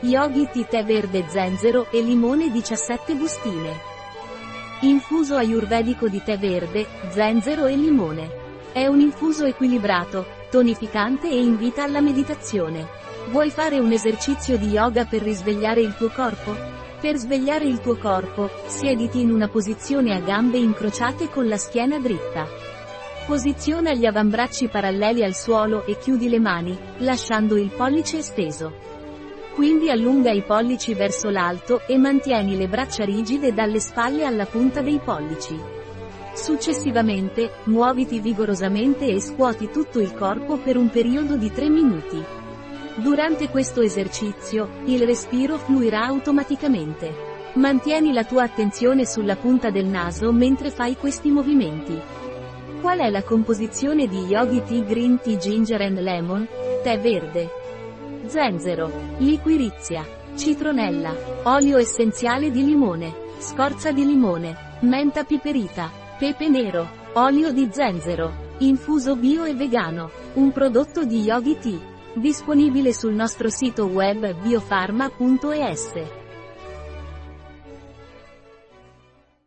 Yogi tea tè verde zenzero e limone 17 bustine. Infuso ayurvedico di tè verde, zenzero e limone. È un infuso equilibrato, tonificante e invita alla meditazione. Vuoi fare un esercizio di yoga per risvegliare il tuo corpo? Per svegliare il tuo corpo, siediti in una posizione a gambe incrociate con la schiena dritta. Posiziona gli avambracci paralleli al suolo e chiudi le mani, lasciando il pollice esteso. Quindi allunga i pollici verso l'alto e mantieni le braccia rigide dalle spalle alla punta dei pollici. Successivamente, muoviti vigorosamente e scuoti tutto il corpo per un periodo di 3 minuti. Durante questo esercizio, il respiro fluirà automaticamente. Mantieni la tua attenzione sulla punta del naso mentre fai questi movimenti. Qual è la composizione di Yogi Tea Green Tea Ginger and Lemon? Tè verde. Zenzero, liquirizia, citronella, olio essenziale di limone, scorza di limone, menta piperita, pepe nero, olio di zenzero, infuso bio e vegano, un prodotto di Yogi Tea, disponibile sul nostro sito web biofarma.es.